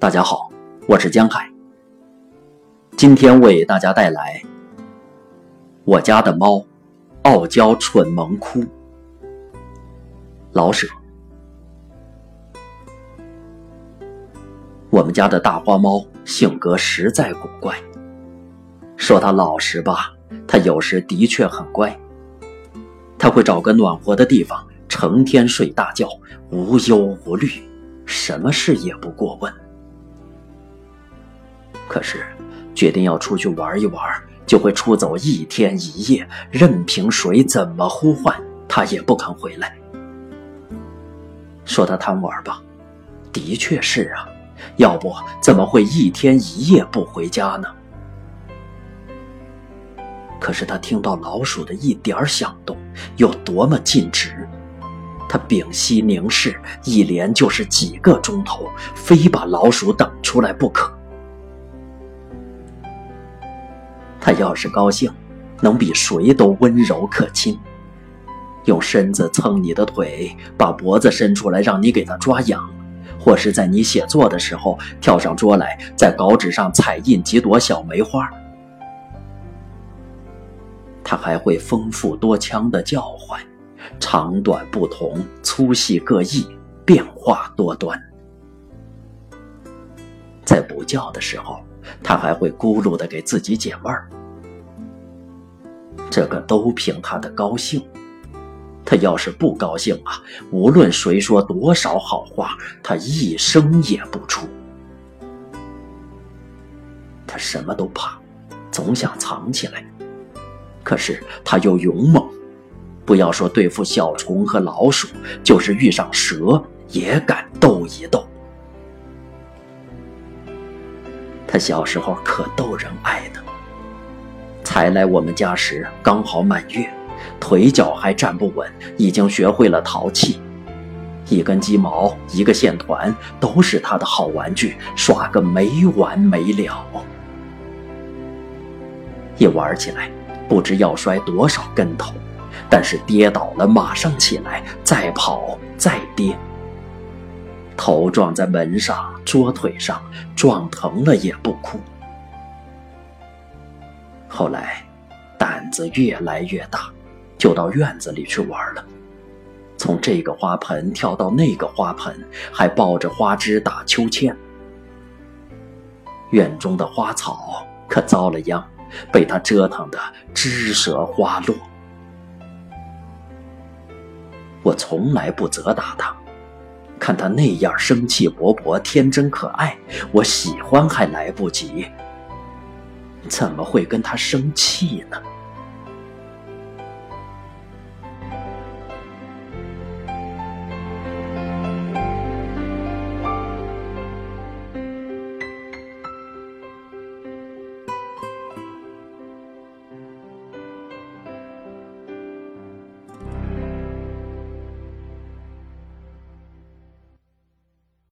大家好，我是江海。今天为大家带来我家的猫傲娇蠢萌哭。老舍，我们家的大花猫性格实在古怪。说它老实吧，它有时的确很乖。它会找个暖和的地方，成天睡大觉，无忧无虑，什么事也不过问。可是，决定要出去玩一玩，就会出走一天一夜，任凭谁怎么呼唤，他也不肯回来。说他贪玩吧，的确是啊，要不怎么会一天一夜不回家呢？可是他听到老鼠的一点响动，有多么尽职，他屏息凝视，一连就是几个钟头，非把老鼠等出来不可。他要是高兴，能比谁都温柔可亲，用身子蹭你的腿，把脖子伸出来让你给他抓痒，或是在你写作的时候跳上桌来，在稿纸上彩印几朵小梅花。他还会丰富多腔的叫唤，长短不同，粗细各异，变化多端。在不叫的时候。他还会咕噜的给自己解闷儿，这个都凭他的高兴。他要是不高兴啊，无论谁说多少好话，他一声也不出。他什么都怕，总想藏起来，可是他又勇猛，不要说对付小虫和老鼠，就是遇上蛇也敢斗一斗。他小时候可逗人爱的，才来我们家时刚好满月，腿脚还站不稳，已经学会了淘气。一根鸡毛，一个线团，都是他的好玩具，耍个没完没了。一玩起来，不知要摔多少跟头，但是跌倒了马上起来，再跑再跌。头撞在门上、桌腿上，撞疼了也不哭。后来，胆子越来越大，就到院子里去玩了，从这个花盆跳到那个花盆，还抱着花枝打秋千。院中的花草可遭了殃，被他折腾的枝折花落。我从来不责打他。看他那样生气勃勃、天真可爱，我喜欢还来不及，怎么会跟他生气呢？